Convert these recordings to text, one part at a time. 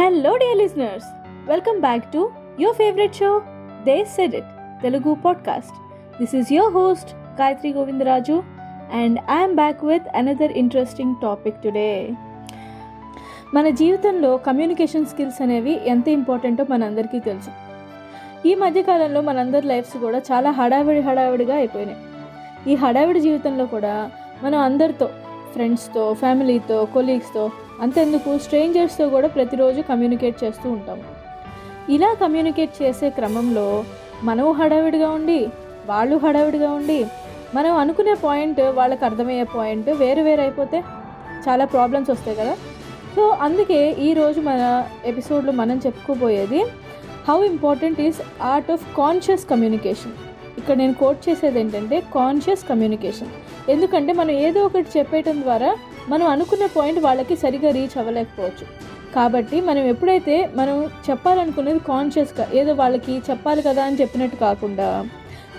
Hello dear listeners welcome back to your favourite show they said it Telugu podcast this is your host Gayathri Govindaraju and I'm back with another interesting topic today మన జీవితంలో communication skills అనేవి ఎంత ఇంపార్టెంటో మనందరికీ తెలుసు. ఈ మధ్యకాలంలో మనందరి లైఫ్స్ కూడా చాలా హడావిడి హడావిడిగా అయిపోయినాయి. ఈ హడావిడి జీవితంలో కూడా మనం అందరితో ఫ్రెండ్స్తో ఫ్యామిలీతో కొలీగ్స్తో అంతెందుకు? స్ట్రేంజర్స్తో కూడా ప్రతిరోజు కమ్యూనికేట్ చేస్తూ ఉంటాము ఇలా కమ్యూనికేట్ చేసే క్రమంలో మనము హడావిడిగా ఉండి వాళ్ళు హడావిడిగా ఉండి మనం అనుకునే పాయింట్ వాళ్ళకి అర్థమయ్యే పాయింట్ వేరు వేరు అయిపోతే చాలా ప్రాబ్లమ్స్ వస్తాయి కదా? సో అందుకే ఈరోజు మన ఎపిసోడ్లో మనం చెప్పుకోబోయేది how important is art of conscious communication ఇక్కడ నేను కోట్ చేసేది ఏంటంటే కాన్షియస్ కమ్యూనికేషన్ ఎందుకంటే మనం ఏదో ఒకటి చెప్పేయటం ద్వారా మనం అనుకున్న పాయింట్ వాళ్ళకి సరిగా రీచ్ అవ్వలేకపోవచ్చు. కాబట్టి మనం ఎప్పుడైతే మనం చెప్పాలనుకునేది కాన్షియస్గా ఏదో వాళ్ళకి చెప్పాలి కదా అని చెప్పినట్టు కాకుండా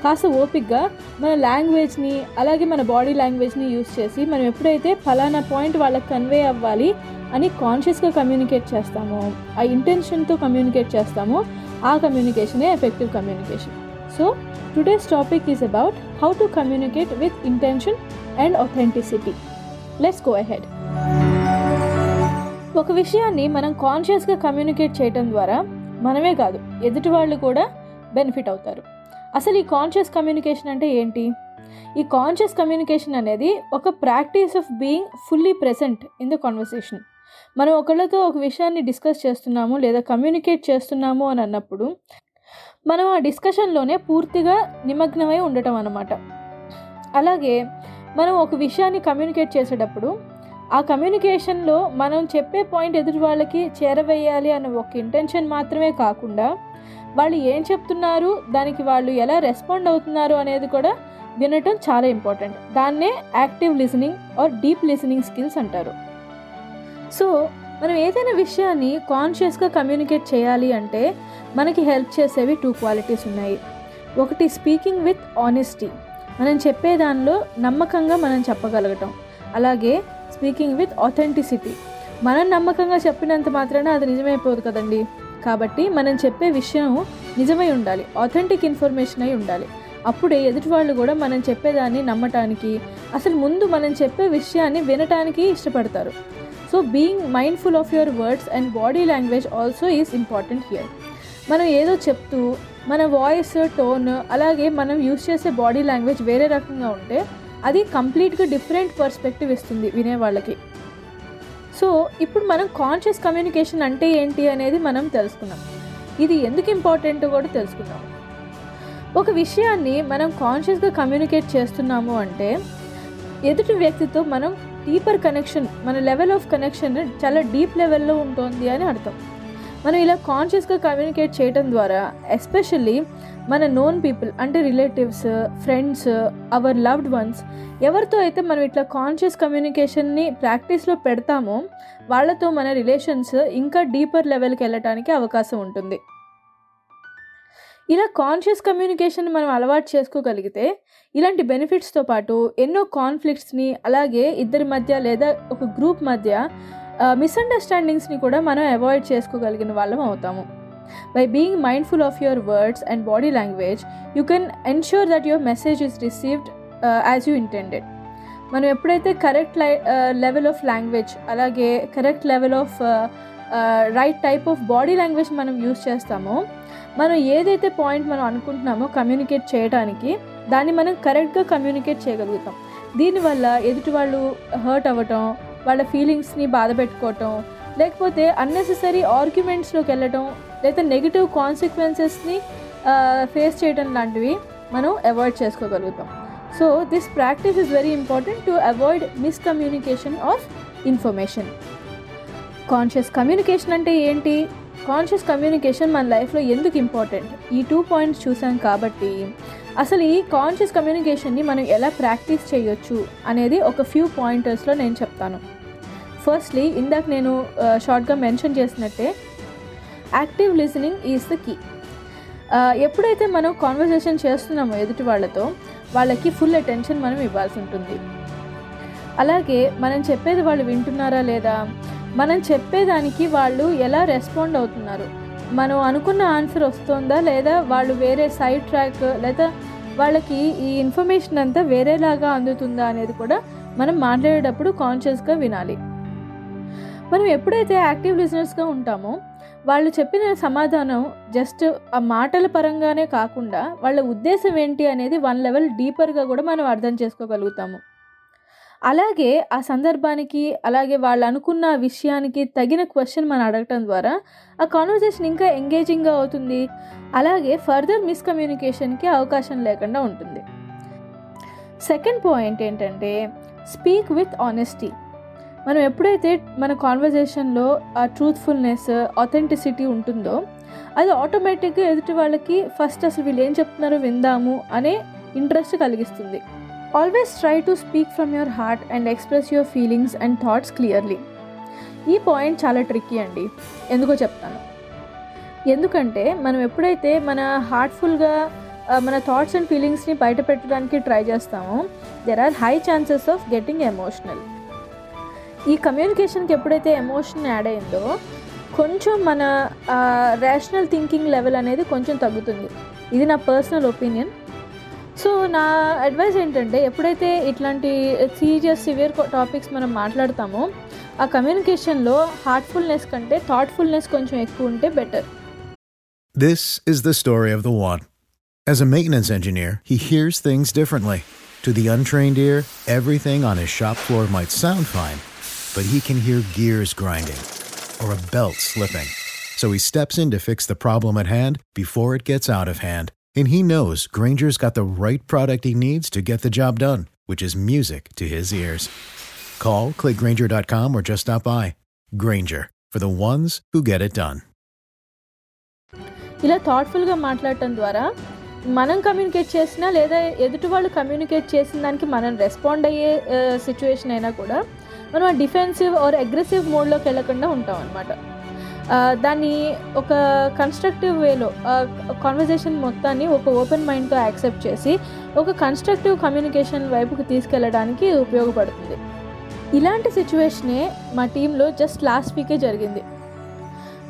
కాస్త ఓపిక్గా మన లాంగ్వేజ్ని అలాగే మన బాడీ లాంగ్వేజ్ని యూస్ చేసి మనం ఎప్పుడైతే ఫలానా పాయింట్ వాళ్ళకి కన్వే అవ్వాలి అని కాన్షియస్గా కమ్యూనికేట్ చేస్తామో ఆ ఇంటెన్షన్తో కమ్యూనికేట్ చేస్తామో ఆ కమ్యూనికేషనే effective communication so today's topic is about how to communicate with intention and authenticity let's go ahead ఒక విషయాన్ని మనం కాన్షియస్గా కమ్యూనికేట్ చేయటం ద్వారా మనమే కాదు ఎదుటి వాళ్ళు కూడా బెనిఫిట్ అవుతారు. అసలు ఈ కాన్షియస్ కమ్యూనికేషన్ అంటే ఏంటి? ఈ కాన్షియస్ కమ్యూనికేషన్ అనేది ఒక practice of being fully present in the conversation మనం ఒకళ్ళతో ఒక విషయాన్ని డిస్కస్ చేస్తున్నాము లేదా కమ్యూనికేట్ చేస్తున్నాము అని అన్నప్పుడు మనం ఆ డిస్కషన్లోనే పూర్తిగా నిమగ్నమై ఉండటం అన్నమాట. అలాగే మనం ఒక విషయాన్ని కమ్యూనికేట్ చేసేటప్పుడు ఆ కమ్యూనికేషన్లో మనం చెప్పే పాయింట్ ఎదుటి వాళ్ళకి చేరవేయాలి అనే ఒక ఇంటెన్షన్ మాత్రమే కాకుండా వాళ్ళు ఏం చెప్తున్నారు దానికి వాళ్ళు ఎలా రెస్పాండ్ అవుతున్నారు అనేది కూడా వినటం చాలా ఇంపార్టెంట్. దాన్నే active listening or deep listening skills అంటారు. సో మనం ఏదైనా విషయాన్ని కాన్షియస్గా కమ్యూనికేట్ చేయాలి అంటే మనకి హెల్ప్ చేసేవి టూ క్వాలిటీస్ ఉన్నాయి. ఒకటి స్పీకింగ్ విత్ ఆనెస్టీ మనం చెప్పే దానిలో నమ్మకంగా మనం చెప్పగలగటం. అలాగే స్పీకింగ్ విత్ ఆథెంటిసిటీ మనం నమ్మకంగా చెప్పినంత మాత్రాన అది నిజమైపోదు కదండి. కాబట్టి మనం చెప్పే విషయం నిజమై ఉండాలి. ఆథెంటిక్ ఇన్ఫర్మేషన్ అయి ఉండాలి. అప్పుడే ఎదుటి వాళ్ళు కూడా మనం చెప్పేదాన్ని నమ్మటానికి అసలు ముందు మనం చెప్పే విషయాన్ని వినటానికి ఇష్టపడతారు. So being mindful of your words and body language also is important here మనం ఏదో చెప్తూ మన వాయిస్ టోన్ అలాగే మనం యూస్ చేసే బాడీ లాంగ్వేజ్ వేరే రకంగా ఉంటే అది కంప్లీట్గా డిఫరెంట్ పర్స్పెక్టివ్ ఇస్తుంది వినేవాళ్ళకి సో ఇప్పుడు మనం కాన్షియస్ కమ్యూనికేషన్ అంటే ఏంటి అనేది మనం తెలుసుకున్నాం ఇది ఎందుకు ఇంపార్టెంట్ కూడా తెలుసుకున్నాం ఒక విషయాన్ని మనం కాన్షియస్గా కమ్యూనికేట్ చేస్తున్నాము అంటే ఎదుటి వ్యక్తితో మనం డీపర్ కనెక్షన్ మన లెవెల్ ఆఫ్ కనెక్షన్ చాలా డీప్ లెవెల్లో ఉంటుంది అని అర్థం. మనం ఇలా కాన్షియస్గా కమ్యూనికేట్ చేయడం ద్వారా ఎస్పెషల్లీ మన నోన్ పీపుల్ అంటే relatives friends our loved ones ఎవరితో అయితే మనం ఇట్లా కాన్షియస్ కమ్యూనికేషన్ని ప్రాక్టీస్లో పెడతామో వాళ్ళతో మన రిలేషన్స్ ఇంకా డీపర్ లెవెల్కి వెళ్ళటానికి అవకాశం ఉంటుంది. ఇలా కాన్షియస్ కమ్యూనికేషన్ మనం అలవాటు చేసుకోగలిగితే ఇలాంటి బెనిఫిట్స్తో పాటు ఎన్నో కాన్ఫ్లిక్ట్స్ని అలాగే ఇద్దరి మధ్య లేదా ఒక గ్రూప్ మధ్య మిస్అండర్స్టాండింగ్స్ని కూడా మనం అవాయిడ్ చేసుకోగలిగిన వాళ్ళం అవుతాము. By being mindful of your words and body language you can ensure that your message is received as you intended మనం ఎప్పుడైతే correctly level of language అలాగే correct level of right type of body language మనం use చేస్తామో మనం ఏదైతే point మనం అనుకుంటున్నామో communicate చేయడానికి దాన్ని మనం కరెక్ట్గా కమ్యూనికేట్ చేయగలుగుతాం. దీనివల్ల ఎదుటి వాళ్ళు హర్ట్ అవ్వటం వాళ్ళ ఫీలింగ్స్ని బాధ పెట్టుకోవటం లేకపోతే అన్నెసెసరీ ఆర్గ్యుమెంట్స్లోకి వెళ్ళటం లేదా నెగిటివ్ కాన్సిక్వెన్సెస్ని ఫేస్ చేయడం లాంటివి మనం అవాయిడ్ చేసుకోగలుగుతాం. So this practice is very important to avoid miscommunication of information. Conscious communication అంటే ఏంటి? కాన్షియస్ కమ్యూనికేషన్ మన లైఫ్లో ఎందుకు ఇంపార్టెంట్ ఈ టూ పాయింట్స్ చూసాం కాబట్టి అసలు ఈ కాన్షియస్ కమ్యూనికేషన్ని మనం ఎలా ప్రాక్టీస్ చేయొచ్చు అనేది ఒక ఫ్యూ పాయింటర్స్లో నేను చెప్తాను. ఫస్ట్లీ ఇందాక నేను షార్ట్గా మెన్షన్ చేసినట్టే active listening is the key ఎప్పుడైతే మనం కాన్వర్సేషన్ చేస్తున్నామో ఎదుటి వాళ్ళతో వాళ్ళకి ఫుల్ అటెన్షన్ మనం ఇవ్వాల్సి ఉంటుంది. అలాగే మనం చెప్పేది వాళ్ళు వింటున్నారా లేదా మనం చెప్పేదానికి వాళ్ళు ఎలా రెస్పాండ్ అవుతున్నారు? మనం అనుకున్న ఆన్సర్ వస్తుందా? లేదా వాళ్ళు వేరే సైడ్ ట్రాక్ లేదా వాళ్ళకి ఈ ఇన్ఫర్మేషన్ అంతా వేరేలాగా అందుతుందా అనేది కూడా మనం మాట్లాడేటప్పుడు కాన్షియస్గా వినాలి. మనం ఎప్పుడైతే యాక్టివ్ లిజనర్స్గా ఉంటామో వాళ్ళు చెప్పిన సమాధానం జస్ట్ ఆ మాటల పరంగానే కాకుండా వాళ్ళ ఉద్దేశం ఏంటి అనేది వన్ లెవెల్ డీపర్గా కూడా మనం అర్థం చేసుకోగలుగుతాము. అలాగే ఆ సందర్భానికి అలాగే వాళ్ళు అనుకున్న విషయానికి తగిన క్వశ్చన్ మనం అడగటం ద్వారా ఆ కాన్వర్జేషన్ ఇంకా ఎంగేజింగ్గా అవుతుంది. అలాగే ఫర్దర్ మిస్కమ్యూనికేషన్కి అవకాశం లేకుండా ఉంటుంది. సెకండ్ పాయింట్ ఏంటంటే స్పీక్ విత్ ఆనెస్టీ మనం ఎప్పుడైతే మన కాన్వర్జేషన్లో ఆ ట్రూత్ఫుల్నెస్ ఆథెంటిసిటీ ఉంటుందో అది ఆటోమేటిక్గా ఎదుటి వాళ్ళకి ఫస్ట్ అసలు వీళ్ళు ఏం చెప్తున్నారో విందాము అనే ఇంట్రెస్ట్ కలిగిస్తుంది. Always try to speak from your heart and express your feelings and thoughts clearly ఈ పాయింట్ చాలా ట్రిక్కీ అండి. ఎందుకో చెప్తాను. ఎందుకంటే మనం ఎప్పుడైతే మన హార్ట్ఫుల్గా మన థాట్స్ అండ్ ఫీలింగ్స్ని బయట పెట్టడానికి ట్రై చేస్తామో there are high chances of getting emotional ఈ కమ్యూనికేషన్కి ఎప్పుడైతే ఎమోషన్ యాడ్ అయిందో కొంచెం మన రేషనల్ థింకింగ్ లెవెల్ అనేది కొంచెం తగ్గుతుంది. ఇది నా personal opinion సో నా అడ్వైస్ ఏంటంటే ఎప్పుడైతే ఇట్లాంటి సీరియస్ సివియర్ టాపిక్స్ మనం మాట్లాడతామో ఆ కమ్యూనికేషన్లో హార్ట్ఫుల్నెస్ కంటే థాట్ఫుల్నెస్ కొంచెం ఎక్కువ ఉంటే better This is the story of the one. As a maintenance engineer, he hears things differently. To the untrained ear, everything on his shop floor might sound fine, but he can hear gears grinding or a belt slipping. So he steps in to fix the problem at hand before it gets out of hand. And he knows Granger's got the right product he needs to get the job done, which is music to his ears. Call, clickgranger.com, or just stop by. Granger, for the ones who get it done. ఇలా థాట్ఫుల్గా మాట్లాడటం ద్వారా మనం communicate చేసినా లేదా ఎదుటి వాళ్ళు communicate చేసిన దానికి మనం రెస్పాండ్ అయ్యే సిచ్యువేషన్ అయినా కూడా మనం ఆ డిఫెన్సివ్ ఆర్ అగ్రెసివ్ మోడ్లోకి వెళ్ళకుండా ఉంటాం అనమాట దాన్ని ఒక కన్స్ట్రక్టివ్ వేలో కాన్వర్జేషన్ మొత్తాన్ని ఒక ఓపెన్ మైండ్తో యాక్సెప్ట్ చేసి ఒక కన్స్ట్రక్టివ్ కమ్యూనికేషన్ వైపుకి తీసుకెళ్ళడానికి ఉపయోగపడుతుంది. ఇలాంటి సిచ్యువేషనే మా టీంలో జస్ట్ లాస్ట్ వీకే జరిగింది.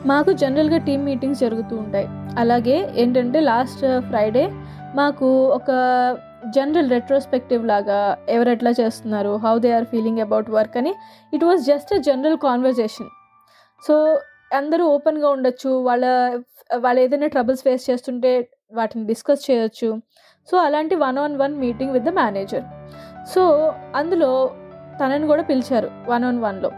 మాకు జనరల్గా టీమ్ మీటింగ్స్ జరుగుతూ ఉంటాయి. అలాగే ఏంటంటే లాస్ట్ ఫ్రైడే మాకు ఒక జనరల్ రెట్రోస్పెక్టివ్ లాగా ఎవరెట్లా చేస్తున్నారు how they are feeling about work అని it was just a general conversation so అందరూ ఓపెన్గా ఉండొచ్చు. వాళ్ళ వాళ్ళు ఏదైనా ట్రబుల్స్ ఫేస్ చేస్తుంటే వాటిని డిస్కస్ చేయొచ్చు. సో అలాంటి one on one meeting with the manager. So అందులో తనని కూడా పిలిచారు వన్ ఆన్ వన్లో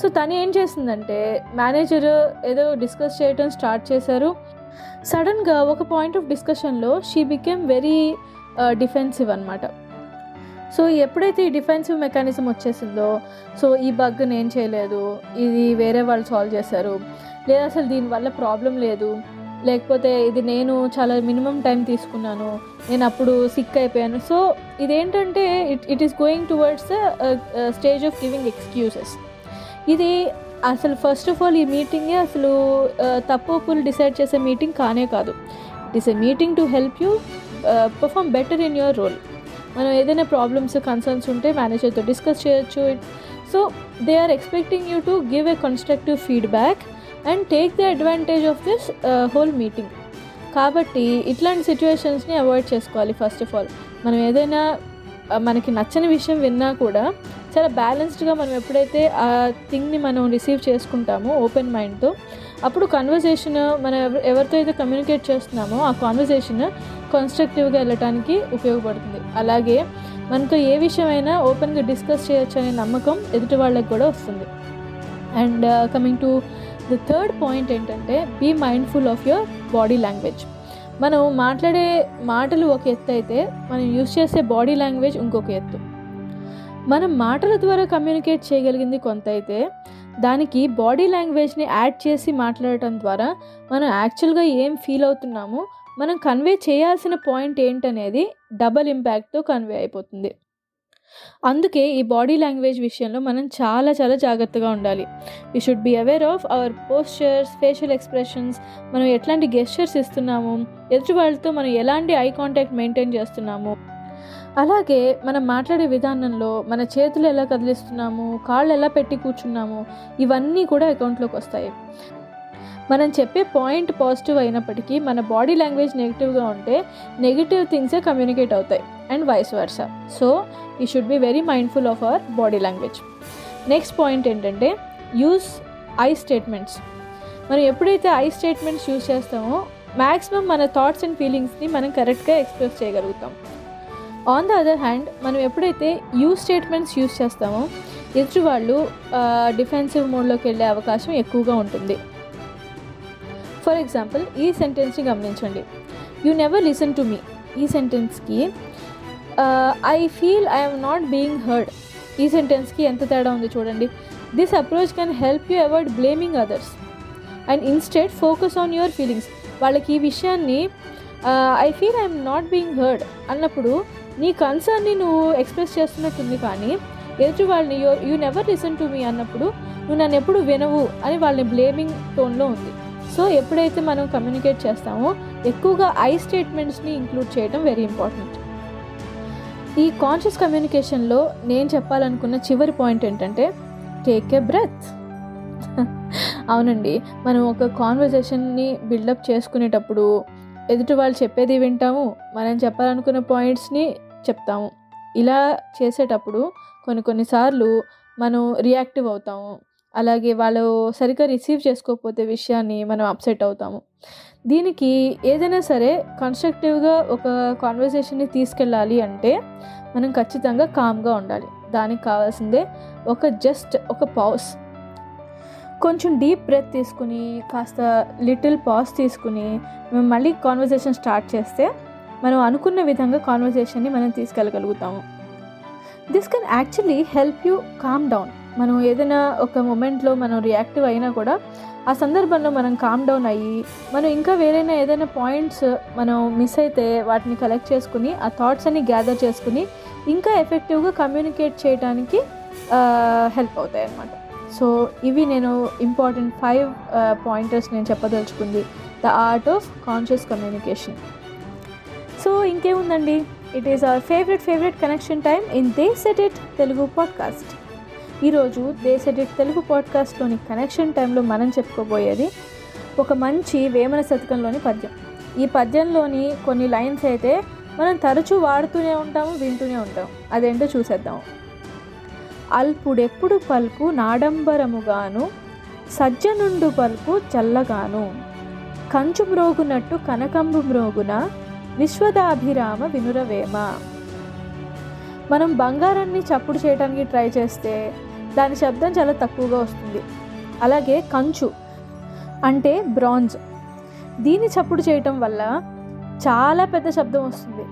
సో తను ఏం చేసిందంటే మేనేజర్ ఏదో డిస్కస్ చేయటం స్టార్ట్ చేశారు. సడన్గా ఒక పాయింట్ ఆఫ్ డిస్కషన్లో షీ బికెమ్ వెరీ డిఫెన్సివ్ అనమాట సో ఎప్పుడైతే ఈ డిఫెన్సివ్ మెకానిజం వచ్చేసిందో సో ఈ బగ్ నేను చేయలేదు ఇది వేరే వాళ్ళు సాల్వ్ చేశారు లేదా అసలు దీనివల్ల ప్రాబ్లం లేదు లేకపోతే ఇది నేను చాలా మినిమం టైం తీసుకున్నాను నేను అప్పుడు సిక్ అయిపోయాను. సో ఇదేంటంటే it it is going towards the stage of giving excuses ఇది అసలు ఫస్ట్ ఆఫ్ ఆల్ ఈ మీటింగే అసలు తప్పు డిసైడ్ చేసే మీటింగ్ కానే కాదు. It is a meeting to help you perform better in your role మనం ఏదైనా ప్రాబ్లమ్స్ కన్సర్న్స్ ఉంటే మేనేజర్తో డిస్కస్ చేయొచ్చు. So they are expecting you to give a constructive feedback and take the advantage of this whole meeting కాబట్టి ఇట్లాంటి సిచ్యువేషన్స్ని avoid చేసుకోవాలి first of all మనం ఏదైనా uh, మనకి నచ్చని విషయం విన్నా కూడా చాలా బ్యాలెన్స్డ్గా మనం ఎప్పుడైతే ఆ థింగ్ని మనం రిసీవ్ చేసుకుంటామో ఓపెన్ మైండ్తో అప్పుడు కన్వర్జేషన్ మనం ఎవరితో అయితే కమ్యూనికేట్ చేస్తున్నామో ఆ కాన్వర్జేషన్ కన్స్ట్రక్టివ్గా వెళ్ళటానికి ఉపయోగపడుతుంది. అలాగే మనతో ఏ విషయమైనా ఓపెన్గా డిస్కస్ చేయొచ్చు అనే నమ్మకం ఎదుటి వాళ్ళకి కూడా వస్తుంది. And coming to the third point ఏంటంటే be mindful of your body language మనం మాట్లాడే మాటలు ఒక ఎత్తు అయితే మనం యూస్ చేసే బాడీ లాంగ్వేజ్ ఇంకొక ఎత్తు. మనం మాటల ద్వారా కమ్యూనికేట్ చేయగలిగింది కొంత అయితే దానికి బాడీ లాంగ్వేజ్ని యాడ్ చేసి మాట్లాడటం ద్వారా మనం యాక్చువల్గా ఏం ఫీల్ అవుతున్నామో మనం కన్వే చేయాల్సిన పాయింట్ ఏంటనేది డబల్ ఇంపాక్ట్తో కన్వే అయిపోతుంది. అందుకే ఈ బాడీ లాంగ్వేజ్ విషయంలో మనం చాలా చాలా జాగ్రత్తగా ఉండాలి. You should be aware of our postures facial expressions మనం ఎట్లాంటి గెస్చర్స్ ఇస్తున్నాము ఎదుటి వాళ్ళతో మనం ఎలాంటి ఐ కాంటాక్ట్ మెయింటైన్ చేస్తున్నాము అలాగే మనం మాట్లాడే విధానంలో మన చేతులు ఎలా కదిలిస్తున్నాము కాళ్ళు ఎలా పెట్టి కూర్చున్నాము ఇవన్నీ కూడా అకౌంట్లోకి వస్తాయి. మనం చెప్పే పాయింట్ పాజిటివ్ అయినప్పటికీ మన బాడీ లాంగ్వేజ్ నెగిటివ్గా ఉంటే నెగిటివ్ థింగ్సే కమ్యూనికేట్ అవుతాయి అండ్ వైస్ వర్సా. సో ఈ should be very mindful of our body language next point ఏంటంటే యూస్ ఐ స్టేట్మెంట్స్ మనం ఎప్పుడైతే ఐ స్టేట్మెంట్స్ యూస్ చేస్తామో మ్యాక్సిమం మన థాట్స్ అండ్ ఫీలింగ్స్ని మనం కరెక్ట్గా ఎక్స్ప్రెస్ చేయగలుగుతాం. ఆన్ ద అదర్ హ్యాండ్ మనం ఎప్పుడైతే యూస్ స్టేట్మెంట్స్ యూస్ చేస్తామో ఎదుటి వాళ్ళు డిఫెన్సివ్ మోడ్లోకి వెళ్ళే అవకాశం ఎక్కువగా ఉంటుంది. ఫర్ ఎగ్జాంపుల్ ఈ సెంటెన్స్ని గమనించండి. You never listen to me ఈ సెంటెన్స్కి I feel I'm not being heard ఈ సెంటెన్స్కి ఎంత తేడా ఉంది చూడండి. This approach can help you avoid blaming others and instead focus on your feelings వాళ్ళకి ఈ విషయాన్ని I feel I'm not being heard అన్నప్పుడు నీ కన్సర్న్ని నువ్వు ఎక్స్ప్రెస్ చేస్తున్నట్టుంది కానీ ఎదుటి వాళ్ళని you you never listen to me అన్నప్పుడు నువ్వు నన్ను ఎప్పుడు వినవు అని వాళ్ళని బ్లేమింగ్ టోన్లో ఉంది. సో ఎప్పుడైతే మనం కమ్యూనికేట్ చేస్తామో ఎక్కువగా ఐ స్టేట్మెంట్స్ని ఇంక్లూడ్ చేయడం వెరీ ఇంపార్టెంట్ ఈ కాన్షియస్ కమ్యూనికేషన్లో నేను చెప్పాలనుకున్న చివరి పాయింట్ ఏంటంటే టేక్ ఎ బ్రెత్ అవునండి. మనం ఒక కాన్వర్జేషన్ని బిల్డప్ చేసుకునేటప్పుడు ఎదుటి వాళ్ళు చెప్పేది వింటాము. మనం చెప్పాలనుకున్న పాయింట్స్ని చెప్తాము. ఇలా చేసేటప్పుడు కొన్ని కొన్నిసార్లు మనం రియాక్టివ్ అవుతాము. అలాగే వాళ్ళు సరిగ్గా రిసీవ్ చేసుకోకపోతే విషయాన్ని మనం అప్సెట్ అవుతాము. దీనికి ఏదైనా సరే కన్స్ట్రక్టివ్గా ఒక కాన్వర్సేషన్ని తీసుకెళ్ళాలి అంటే మనం ఖచ్చితంగా కామ్గా ఉండాలి. దానికి కావాల్సిందే ఒక జస్ట్ ఒక పాస్ కొంచెం డీప్ బ్రెత్ తీసుకుని కాస్త లిటిల్ పాజ్ తీసుకుని మేము మళ్ళీ కాన్వర్సేషన్ స్టార్ట్ చేస్తే మనం అనుకున్న విధంగా కాన్వర్జేషన్ని మనం తీసుకెళ్ళగలుగుతాము. This can actually help you calm down మనం ఏదైనా ఒక మూమెంట్లో మనం రియాక్టివ్ అయినా కూడా ఆ సందర్భంలో మనం కామ్ డౌన్ అయ్యి మనం ఇంకా వేరైనా ఏదైనా పాయింట్స్ మనం మిస్ అయితే వాటిని కలెక్ట్ చేసుకుని ఆ థాట్స్ అన్ని గ్యాదర్ చేసుకుని ఇంకా ఎఫెక్టివ్గా కమ్యూనికేట్ చేయడానికి హెల్ప్ అవుతాయి అన్నమాట. సో ఇవి నేను ఇంపార్టెంట్ ఫైవ్ పాయింటర్స్ నేను చెప్పదలుచుకుంది. The art of conscious communication so ఇంకేముందండి? It is our favourite favourite connection time in they said it Telugu podcast ఈరోజు దే సెట్ ఇట్ తెలుగు పాడ్కాస్ట్లోని కనెక్షన్ టైంలో మనం చెప్పుకోబోయేది ఒక మంచి వేమన శతకంలోని పద్యం. ఈ పద్యంలోని కొన్ని లైన్స్ అయితే మనం తరచూ వాడుతూనే ఉంటాము వింటూనే ఉంటాం అదేంటో చూసేద్దాం. అల్పుడెప్పుడు పలుకు నాడంబరముగాను సజ్జనుండు పలుకు చల్లగాను. కంచు మ్రోగునట్టు కనకంబు మ్రోగున విశ్వదాభిరామ వినురవేమ. మనం బంగారాన్ని చప్పుడు చేయడానికి ట్రై చేస్తే దాని శబ్దం చాలా తక్కువగా వస్తుంది. అలాగే కంచు అంటే బ్రాంజ్. దీన్ని చప్పుడు చేయటం వల్ల చాలా పెద్ద శబ్దం వస్తుంది.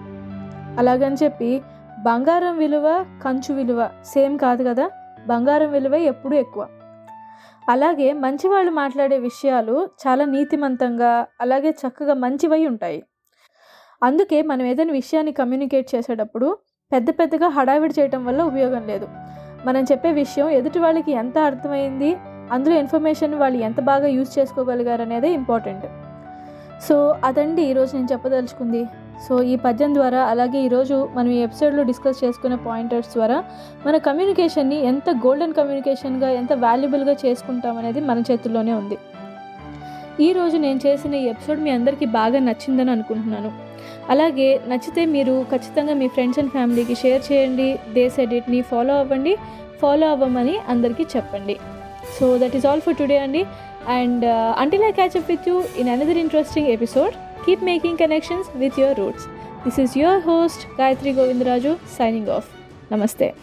అలాగని చెప్పి బంగారం విలువ కంచు విలువ సేమ్ కాదు కదా? బంగారం విలువ ఎప్పుడూ ఎక్కువ. అలాగే మంచి వాళ్ళు మాట్లాడే విషయాలు చాలా నీతిమంతంగా అలాగే చక్కగా మంచివై ఉంటాయి. అందుకే మనం ఏదైనా విషయాన్ని కమ్యూనికేట్ చేసేటప్పుడు పెద్ద పెద్దగా హడావిడి చేయటం వల్ల ఉపయోగం లేదు. మనం చెప్పే విషయం ఎదుటి వాళ్ళకి ఎంత అర్థమైంది అందులో ఇన్ఫర్మేషన్ వాళ్ళు ఎంత బాగా యూజ్ చేసుకోగలిగారు అనేది ఇంపార్టెంట్ సో అదండి ఈరోజు నేను చెప్పదలుచుకుంది. సో ఈ పద్యం ద్వారా అలాగే ఈరోజు మనం ఈ ఎపిసోడ్లో డిస్కస్ చేసుకునే పాయింటర్స్ ద్వారా మన కమ్యూనికేషన్ని ఎంత గోల్డెన్ కమ్యూనికేషన్గా ఎంత వాల్యుబుల్గా చేసుకుంటాం అనేది మన చేతుల్లోనే ఉంది. ఈరోజు నేను చేసిన ఈ ఎపిసోడ్ మీ అందరికీ బాగా నచ్చిందని అనుకుంటున్నాను. అలాగే నచ్చితే మీరు ఖచ్చితంగా మీ ఫ్రెండ్స్ అండ్ ఫ్యామిలీకి షేర్ చేయండి. దేస్ ఎడిట్ని ఫాలో అవ్వండి. ఫాలో అవ్వమని అందరికీ చెప్పండి. So that is all for today అండి. And until I catch up with you in another interesting episode keep making connections with your roots this is your host Gayathri Govindaraju signing off నమస్తే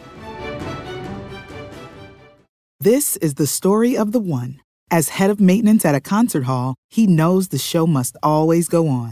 This is the story of the one. As head of maintenance at a concert hall, he knows the show must always go on.